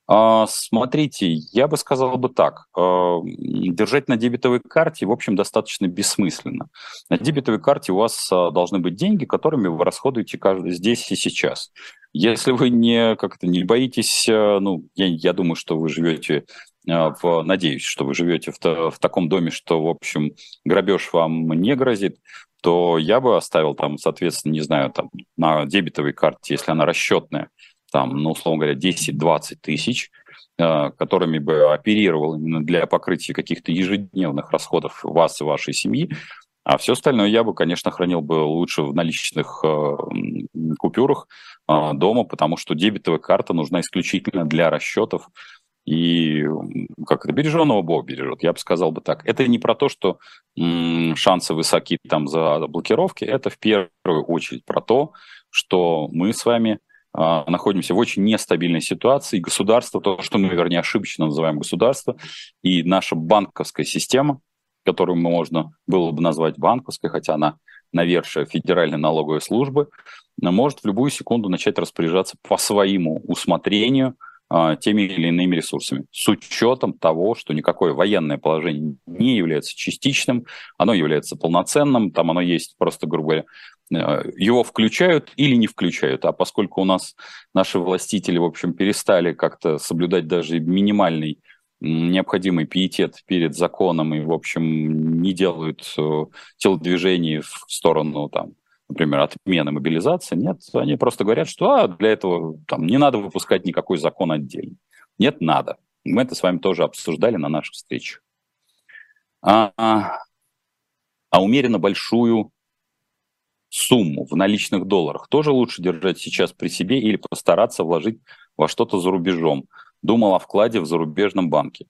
А, смотрите, я бы сказал бы так. А, держать на дебетовой карте, в общем, достаточно бессмысленно. На дебетовой карте у вас должны быть деньги, которыми вы расходуете здесь и сейчас. Если вы не, как это, не боитесь, ну, я, я думаю, что вы живете в, надеюсь, что вы живете в, в таком доме, что, в общем, грабеж вам не грозит, то я бы оставил там, соответственно, не знаю, там на дебетовой карте, если она расчетная, там, ну, условно говоря, 10-20 тысяч, а, которыми бы оперировал именно для покрытия каких-то ежедневных расходов вас и вашей семьи, а все остальное я бы, конечно, хранил бы лучше в наличных э, купюрах э, дома, потому что дебетовая карта нужна исключительно для расчетов и как это, береженного Бог бережет, я бы сказал бы так. Это не про то, что м, шансы высоки там за блокировки, это в первую очередь про то, что мы с вами а, находимся в очень нестабильной ситуации. Государство, то, что мы, вернее, ошибочно называем государство, и наша банковская система, которую мы можно было бы назвать банковской, хотя она навершие Федеральной налоговой службы, может в любую секунду начать распоряжаться по своему усмотрению – теми или иными ресурсами, с учетом того, что никакое военное положение не является частичным, оно является полноценным, там оно есть просто, грубо говоря, э, его включают или не включают. А поскольку у нас наши властители, в общем, перестали как-то соблюдать даже минимальный необходимый пиетет перед законом и, в общем, не делают э, телодвижений в сторону там, например, отмены мобилизации. Нет, они просто говорят, что а, для этого там, не надо выпускать никакой закон отдельно. Нет, надо. Мы это с вами тоже обсуждали на наших встречах. А, а, а умеренно большую сумму в наличных долларах тоже лучше держать сейчас при себе или постараться вложить во что-то за рубежом. Думал о вкладе в зарубежном банке.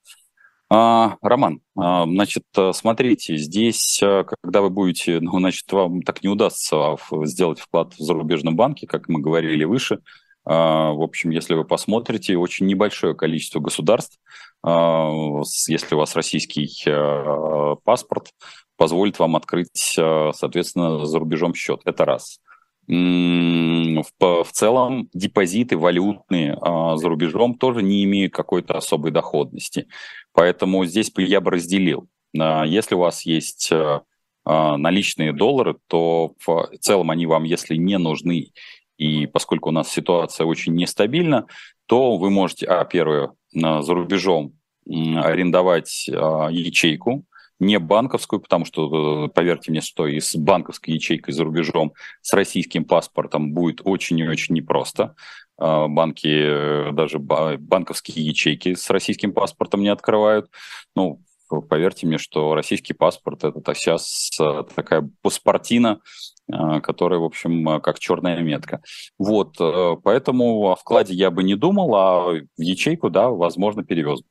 А, Роман, а, значит, э, смотрите, здесь, э, когда вы будете, ну, значит, вам так не удастся сделать вклад в зарубежном банке, как мы говорили выше. А, в общем, если вы посмотрите, очень небольшое количество государств, если у вас российский э, паспорт, позволит вам открыть, соответственно, за рубежом счет. Это раз в, целом депозиты валютные а, за рубежом тоже не имеют какой-то особой доходности. Поэтому здесь я бы разделил. А, если у вас есть а, а, наличные доллары, то в целом они вам, если не нужны, и поскольку у нас ситуация очень нестабильна, то вы можете, а, первое, за рубежом арендовать ячейку, не банковскую, потому что, э, поверьте мне, что и с банковской ячейкой за рубежом, с российским паспортом будет очень и очень непросто. А, банки, э, даже банковские ячейки с российским паспортом не открывают. Ну, поверьте мне, что российский паспорт – это сейчас э, такая паспортина, которая, в общем, как черная метка. Вот, поэтому о вкладе я бы не думал, а в ячейку, да, возможно, перевез бы.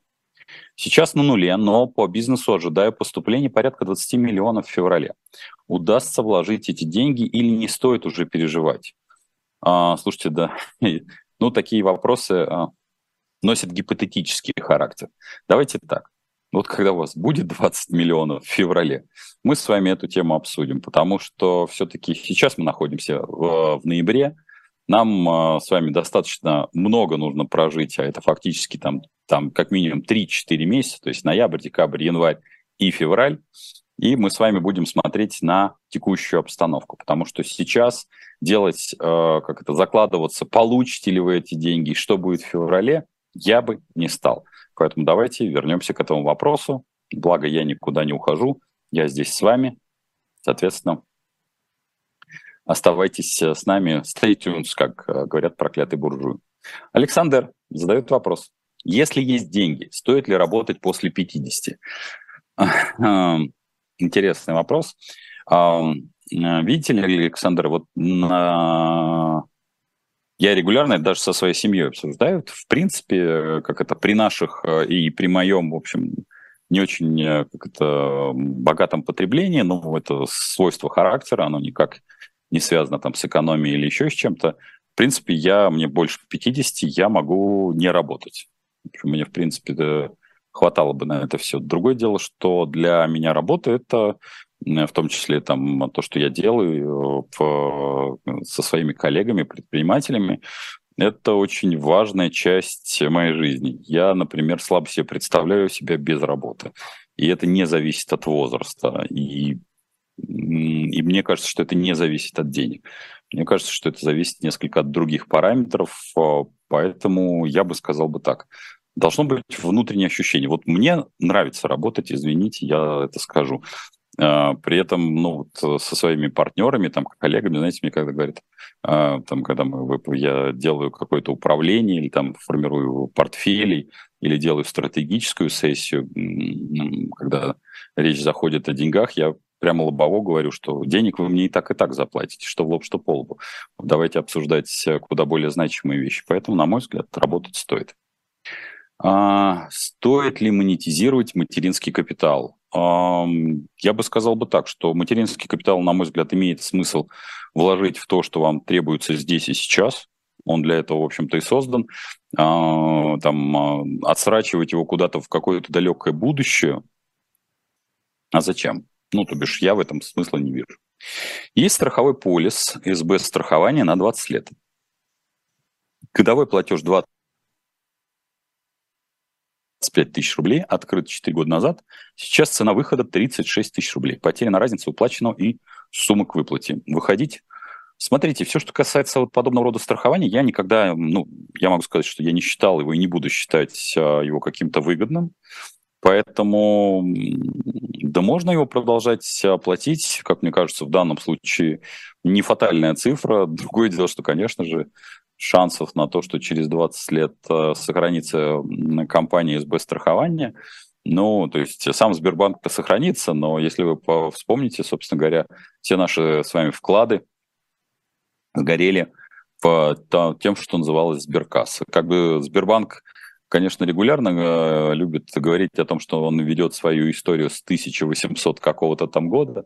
Сейчас на нуле, но по бизнесу ожидаю поступления порядка 20 миллионов в феврале. Удастся вложить эти деньги или не стоит уже переживать? А, слушайте, да, ну, такие вопросы носят гипотетический характер. Давайте так. Вот когда у вас будет 20 миллионов в феврале, мы с вами эту тему обсудим, потому что все-таки сейчас мы находимся в, в ноябре, нам э, с вами достаточно много нужно прожить, а это фактически там, там как минимум 3-4 месяца, то есть ноябрь, декабрь, январь и февраль. И мы с вами будем смотреть на текущую обстановку, потому что сейчас делать, э, как это, закладываться, получите ли вы эти деньги, что будет в феврале, я бы не стал. Поэтому давайте вернемся к этому вопросу. Благо, я никуда не ухожу, я здесь с вами. Соответственно, оставайтесь с нами. Stay tuned, как э, говорят проклятые буржуи. Александр задает вопрос. Если есть деньги, стоит ли работать после 50? Интересный вопрос. Видите ли, Александр, вот на я регулярно даже со своей семьей обсуждаю. В принципе, как это при наших э, и при моем, в общем, не очень э, как это, богатом потреблении, но это свойство характера, оно никак не связано там с экономией или еще с чем-то. В принципе, я, мне больше 50, я могу не работать. Мне, в принципе, хватало бы на это все. Другое дело, что для меня работа – это в том числе там то, что я делаю в, со своими коллегами, предпринимателями, это очень важная часть моей жизни. Я, например, слабо себе представляю себя без работы. И это не зависит от возраста. И, и мне кажется, что это не зависит от денег. Мне кажется, что это зависит несколько от других параметров. Поэтому я бы сказал бы так. Должно быть внутреннее ощущение. Вот мне нравится работать, извините, я это скажу. А, при этом, ну, вот э, со своими партнерами, там, коллегами, знаете, мне когда говорят, а, там, когда мы, я делаю какое-то управление или там формирую портфели, или делаю стратегическую сессию, когда речь заходит о деньгах, я прямо лобово говорю, что денег вы мне и так, и так заплатите, что в лоб, что по лбу. Давайте обсуждать э, куда более значимые вещи. Поэтому, на мой взгляд, работать стоит. А, стоит ли монетизировать материнский капитал? Я бы сказал бы так, что материнский капитал, на мой взгляд, имеет смысл вложить в то, что вам требуется здесь и сейчас. Он для этого, в общем-то, и создан. А, там, а, отсрачивать его куда-то в какое-то далекое будущее. А зачем? Ну, то бишь, я в этом смысла не вижу. Есть страховой полис СБ страхования на 20 лет. Годовой платеж 20 25 тысяч рублей, открыт 4 года назад. Сейчас цена выхода 36 тысяч рублей. Потеря на разницу уплаченного и суммы к выплате. Выходить Смотрите, все, что касается вот подобного рода страхования, я никогда, ну, я могу сказать, что я не считал его и не буду считать а, его каким-то выгодным. Поэтому, да можно его продолжать платить, как мне кажется, в данном случае не фатальная цифра. Другое дело, что, конечно же, шансов на то, что через 20 лет э, сохранится компания СБ страхования. Ну, то есть сам Сбербанк-то сохранится, но если вы вспомните, собственно говоря, все наши с вами вклады сгорели по тем, что называлось Сберкасса. Как бы Сбербанк конечно, регулярно э, любит говорить о том, что он ведет свою историю с 1800 какого-то там года,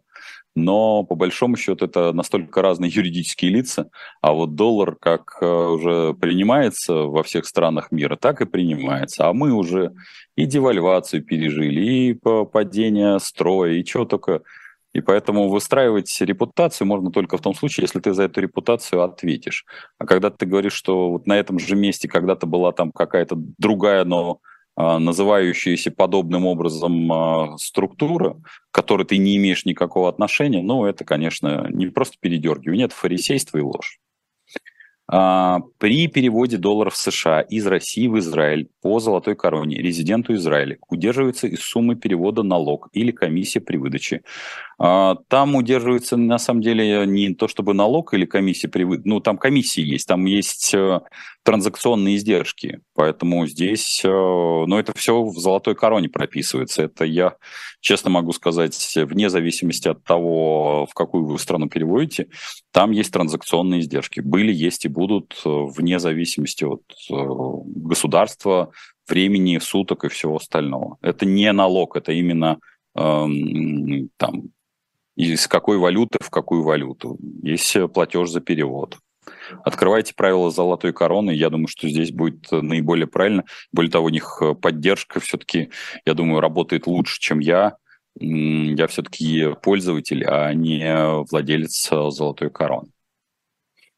но по большому счету это настолько разные юридические лица, а вот доллар как э, уже принимается во всех странах мира, так и принимается, а мы уже и девальвацию пережили, и падение строя, и чего только и поэтому выстраивать репутацию можно только в том случае, если ты за эту репутацию ответишь. А когда ты говоришь, что вот на этом же месте когда-то была там какая-то другая, но а, называющаяся подобным образом а, структура, к которой ты не имеешь никакого отношения, ну, это, конечно, не просто передергивание, это фарисейство и ложь. А, при переводе долларов США из России в Израиль по золотой короне резиденту Израиля удерживается из суммы перевода налог или комиссия при выдаче. А, там удерживается на самом деле не то чтобы налог или комиссия при выдаче, ну там комиссии есть, там есть э, транзакционные издержки, поэтому здесь, ну это все в золотой короне прописывается. Это я честно могу сказать, вне зависимости от того, в какую вы страну переводите, там есть транзакционные издержки. Были, есть и будут э, вне зависимости от э, государства, времени, суток и всего остального. Это не налог, это именно эм, там из какой валюты в какую валюту. Есть платеж за перевод. Открывайте правила золотой короны. Я думаю, что здесь будет наиболее правильно. Более того, у них поддержка все-таки, я думаю, работает лучше, чем я. Я все-таки пользователь, а не владелец золотой короны.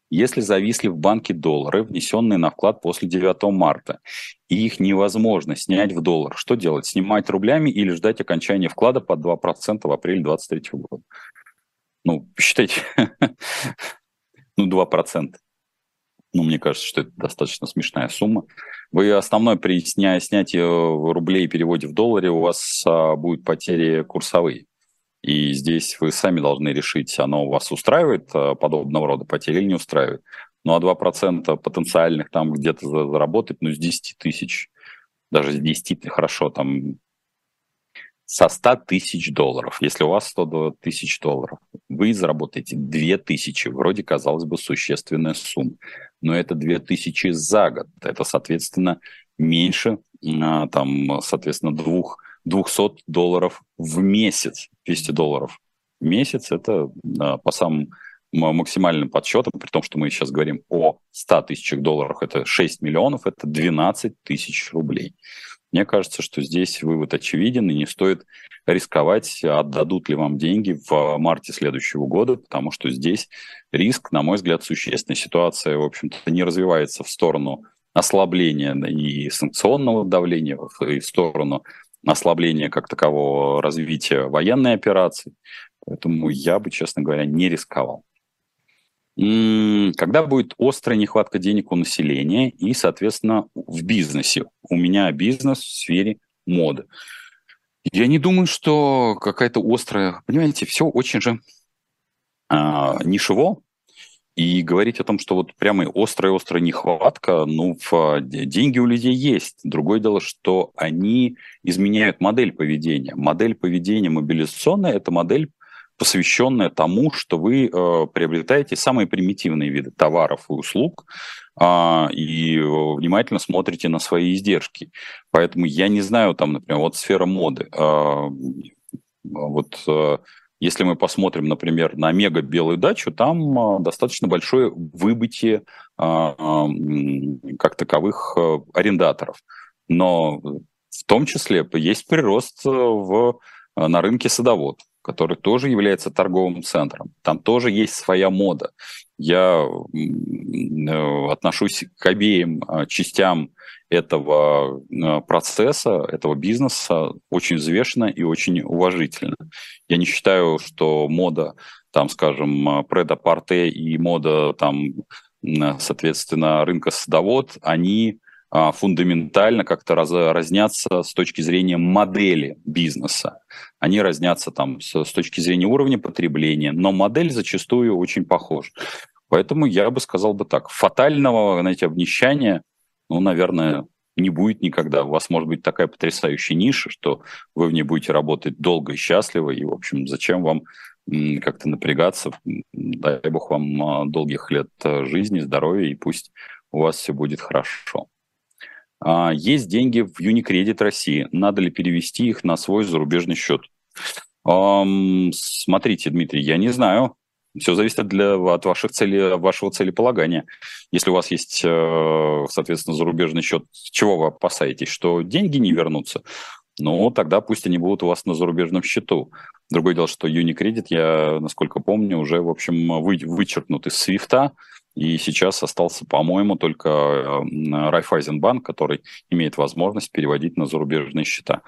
Если зависли в банке доллары, внесенные на вклад после 9 марта, и их невозможно снять в доллар, что делать? Снимать рублями или ждать окончания вклада под 2% в апреле 2023 года? Ну, посчитайте. ну, 2%. Ну, мне кажется, что это достаточно смешная сумма. Вы основной при сня, снятии рублей и переводе в долларе у вас а, будут потери курсовые. И здесь вы сами должны решить, оно вас устраивает э, подобного рода потери или не устраивает. Ну, а 2% потенциальных там где-то заработать, ну, с 10 тысяч, даже с 10, хорошо, там, со 100 тысяч долларов. Если у вас 100 тысяч долларов, вы заработаете 2 тысячи. Вроде, казалось бы, существенная сумма. Но это 2 тысячи за год. Это, соответственно, меньше, а, там, соответственно, двух 200 долларов в месяц. 200 долларов в месяц – это по самым максимальным подсчетам, при том, что мы сейчас говорим о 100 тысячах долларов, это 6 миллионов, это 12 тысяч рублей. Мне кажется, что здесь вывод очевиден, и не стоит рисковать, отдадут ли вам деньги в марте следующего года, потому что здесь риск, на мой взгляд, существенный. Ситуация, в общем-то, не развивается в сторону ослабления и санкционного давления, и в сторону ослабления как такового развития военной операции. Поэтому я бы, честно говоря, не рисковал. Когда будет острая нехватка денег у населения и, соответственно, в бизнесе? У меня бизнес в сфере моды. Я не думаю, что какая-то острая... Понимаете, все очень же а, нишево, и говорить о том, что вот прямо острая-острая нехватка, ну, деньги у людей есть. Другое дело, что они изменяют модель поведения. Модель поведения мобилизационная – это модель, посвященная тому, что вы э, приобретаете самые примитивные виды товаров и услуг, э, и внимательно смотрите на свои издержки. Поэтому я не знаю, там, например, вот сфера моды. Э, вот если мы посмотрим, например, на мега белую дачу, там а, достаточно большое выбытие а, как таковых арендаторов. Но в том числе есть прирост э, в, на рынке садовод, который тоже является торговым центром. Там тоже есть своя мода. Я отношусь к обеим частям этого э, процесса, этого бизнеса очень взвешенно и очень уважительно. Я не считаю, что мода, там, скажем, предапарте и мода, там, соответственно, рынка садовод, они а, фундаментально как-то раз, разнятся с точки зрения модели бизнеса. Они разнятся там с, с точки зрения уровня потребления, но модель зачастую очень похожа. Поэтому я бы сказал бы так, фатального, знаете, обнищания ну, наверное, не будет никогда. У вас может быть такая потрясающая ниша, что вы в ней будете работать долго и счастливо, и, в общем, зачем вам как-то напрягаться. Дай бог вам а, долгих лет э, жизни, здоровья, и пусть у вас все будет хорошо. А, есть деньги в Unicredit России. Надо ли перевести их на свой зарубежный счет? Смотрите, Дмитрий, я не знаю. Все зависит для, от ваших целей, вашего целеполагания. Если у вас есть, э, соответственно, зарубежный счет, чего вы опасаетесь? Что деньги не вернутся? Ну, тогда пусть они будут у вас на зарубежном счету. Другое дело, что Unicredit, я, насколько помню, уже, в общем, вы, вычеркнут из свифта, и сейчас остался, по-моему, только Райфайзенбанк, который имеет возможность переводить на зарубежные счета.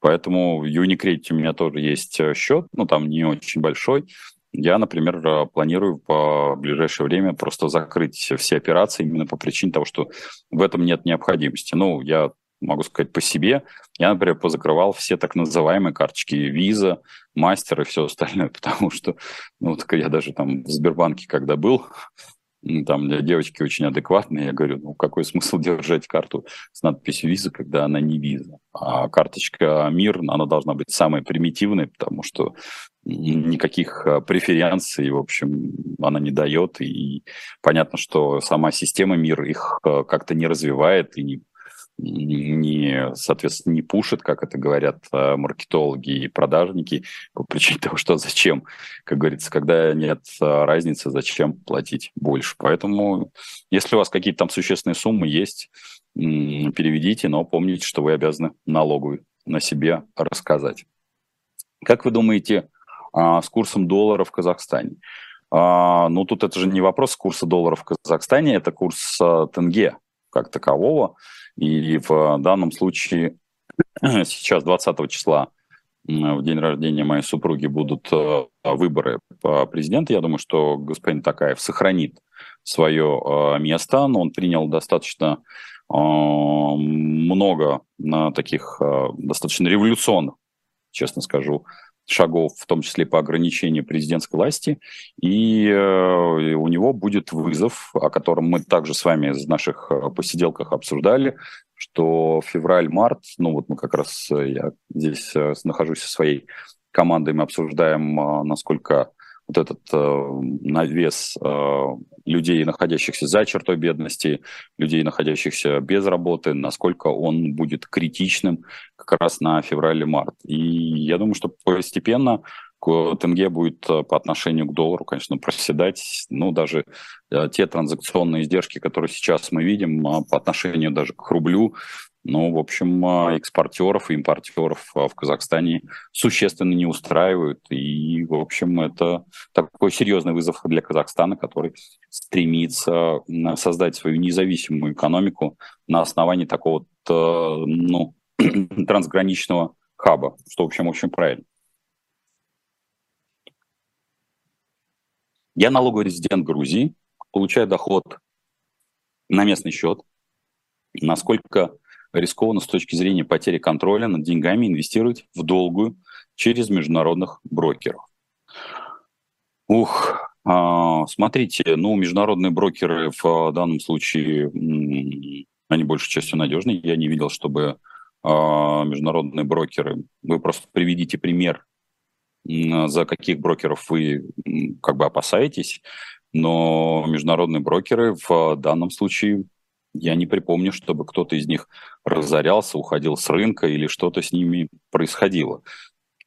Поэтому в Unicredit у меня тоже есть э, счет, но там не очень большой. Я, например, э, планирую по ближайшее время просто закрыть все операции именно по причине того, что в этом нет необходимости. Ну, я могу сказать по себе. Я, например, позакрывал все так называемые карточки Visa, Мастер и все остальное, потому что, ну, так я даже там в Сбербанке, когда был, там девочки очень адекватные. Я говорю, ну какой смысл держать карту с надписью виза, когда она не виза? А карточка МИР, она должна быть самой примитивной, потому что никаких а, преференций, в общем, она не дает. И понятно, что сама система МИР их а, как-то не развивает и не не, соответственно, не пушит, как это говорят э, маркетологи и продажники, по причине того, что зачем, как говорится, когда нет э, разницы, зачем платить больше. Поэтому, если у вас какие-то там существенные суммы есть, переведите, но помните, что вы обязаны налоговую на себе рассказать. Как вы думаете а, с курсом доллара в Казахстане? А, ну, тут это же не вопрос курса доллара в Казахстане, это курс а, тенге как такового. И в данном случае сейчас 20 числа в день рождения моей супруги будут выборы президента. Я думаю, что господин Такаев сохранит свое э, место, но он принял достаточно э, много таких достаточно революционных, честно скажу, шагов, в том числе по ограничению президентской власти, и э, у него будет вызов, о котором мы также с вами в наших э, посиделках обсуждали, что февраль-март, ну вот мы как раз, э, я здесь нахожусь со своей командой, мы обсуждаем, насколько вот этот э, навес э, людей, находящихся за чертой бедности, людей, находящихся без работы, насколько он будет критичным как раз на феврале-март. И я думаю, что постепенно тенге будет э, по отношению к доллару, конечно, проседать. Ну, даже э, те транзакционные издержки, которые сейчас мы видим э, по отношению даже к рублю, ну, в общем, экспортеров и импортеров в Казахстане существенно не устраивают. И, в общем, это такой серьезный вызов для Казахстана, который стремится создать свою независимую экономику на основании такого ну, трансграничного хаба, что, в общем, очень правильно. Я налоговый резидент Грузии, получаю доход на местный счет. Насколько рискованно с точки зрения потери контроля над деньгами инвестировать в долгую через международных брокеров. Ух, а, смотрите, ну, международные брокеры в данном случае, они большей частью надежные. Я не видел, чтобы а, международные брокеры, вы просто приведите пример, за каких брокеров вы как бы опасаетесь, но международные брокеры в данном случае я не припомню, чтобы кто-то из них разорялся, уходил с рынка или что-то с ними происходило.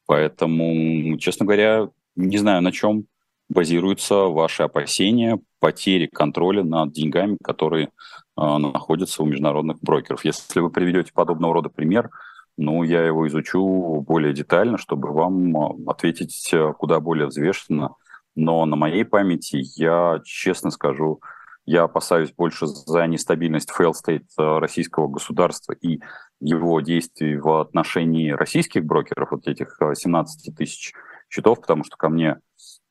Поэтому, честно говоря, не знаю, на чем базируются ваши опасения потери контроля над деньгами, которые э, находятся у международных брокеров. Если вы приведете подобного рода пример, ну, я его изучу более детально, чтобы вам а, ответить э, куда более взвешенно. Но на моей памяти я, честно скажу, я опасаюсь больше за нестабильность state э, российского государства и его действий в отношении российских брокеров, вот этих 17 э, тысяч счетов, потому что ко мне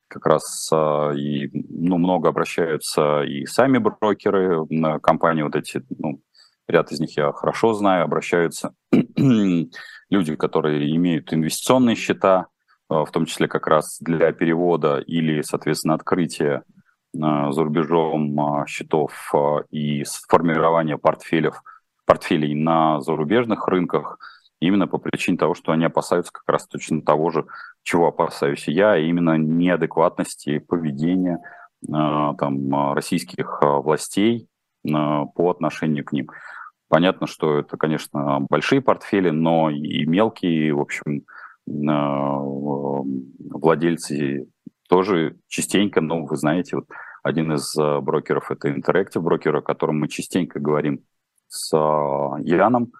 как раз э, и, ну, много обращаются и сами брокеры, компании вот эти, ну, ряд из них я хорошо знаю, обращаются люди, которые имеют инвестиционные счета, в том числе как раз для перевода или, соответственно, открытия за рубежом а, счетов а, и формирования портфелев, портфелей на зарубежных рынках именно по причине того, что они опасаются как раз точно того же, чего опасаюсь я, а именно неадекватности поведения там, российских властей по отношению к ним. Понятно, что это, конечно, большие портфели, но и мелкие, в общем, владельцы тоже частенько, ну, вы знаете, вот один из э, брокеров это Interactive брокер, о котором мы частенько говорим с э, Яном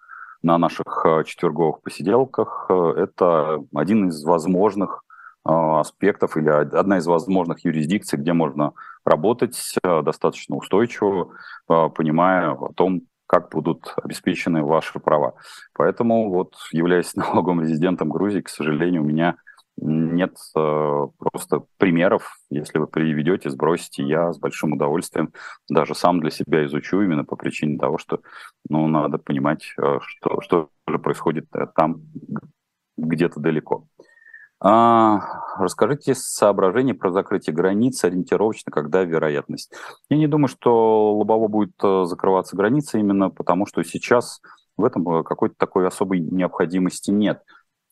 на наших э, четверговых посиделках. Это один из возможных аспектов или одна из возможных юрисдикций, где можно работать достаточно устойчиво, понимая о том, как будут обеспечены ваши права. Поэтому вот, являясь налоговым резидентом Грузии, к сожалению, у меня нет э, просто примеров. Если вы приведете, сбросите, я с большим удовольствием даже сам для себя изучу именно по причине того, что ну, надо понимать, э, что, что же происходит э, там где-то далеко. А, расскажите соображения про закрытие границ ориентировочно, когда вероятность. Я не думаю, что Лобово будет закрываться границы именно потому, что сейчас в этом какой-то такой особой необходимости нет.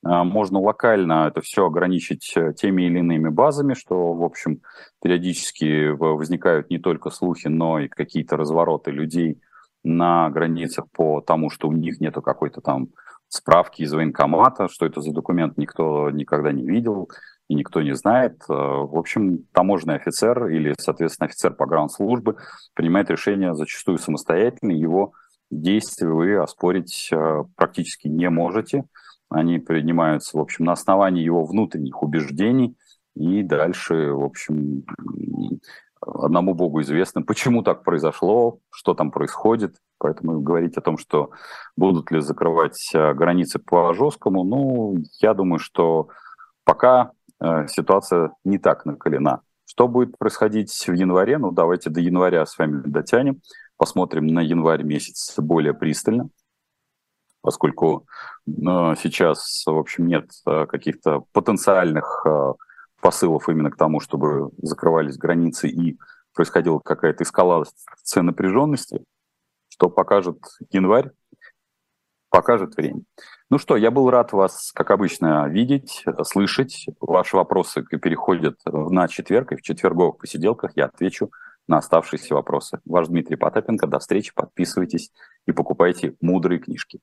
А, можно локально это все ограничить э, теми или иными базами, что, в общем, периодически возникают не только слухи, но и какие-то развороты людей на границах по тому, что у них нету какой-то там справки из военкомата, что это за документ никто никогда не видел и никто не знает. Э, в общем, таможенный офицер или, соответственно, офицер погранслужбы принимает решение зачастую самостоятельно, его действия вы оспорить э, практически не можете. Они принимаются, в общем, на основании его внутренних убеждений, и дальше, в общем, одному Богу известно, почему так произошло, что там происходит. Поэтому говорить о том, что будут ли закрывать э, границы по жесткому, ну, я думаю, что пока э, ситуация не так накалена. Что будет происходить в январе? Ну, давайте до января с вами дотянем, посмотрим на январь месяц более пристально, поскольку э, сейчас, в общем, нет каких-то потенциальных посылов именно к тому, чтобы закрывались границы и происходила какая-то эскалация напряженности, что покажет январь, покажет время. Ну что, я был рад вас, как обычно, видеть, слышать. Ваши вопросы переходят на четверг, и в четверговых посиделках я отвечу на оставшиеся вопросы. Ваш Дмитрий Потапенко. До встречи, подписывайтесь и покупайте мудрые книжки.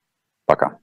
Пока.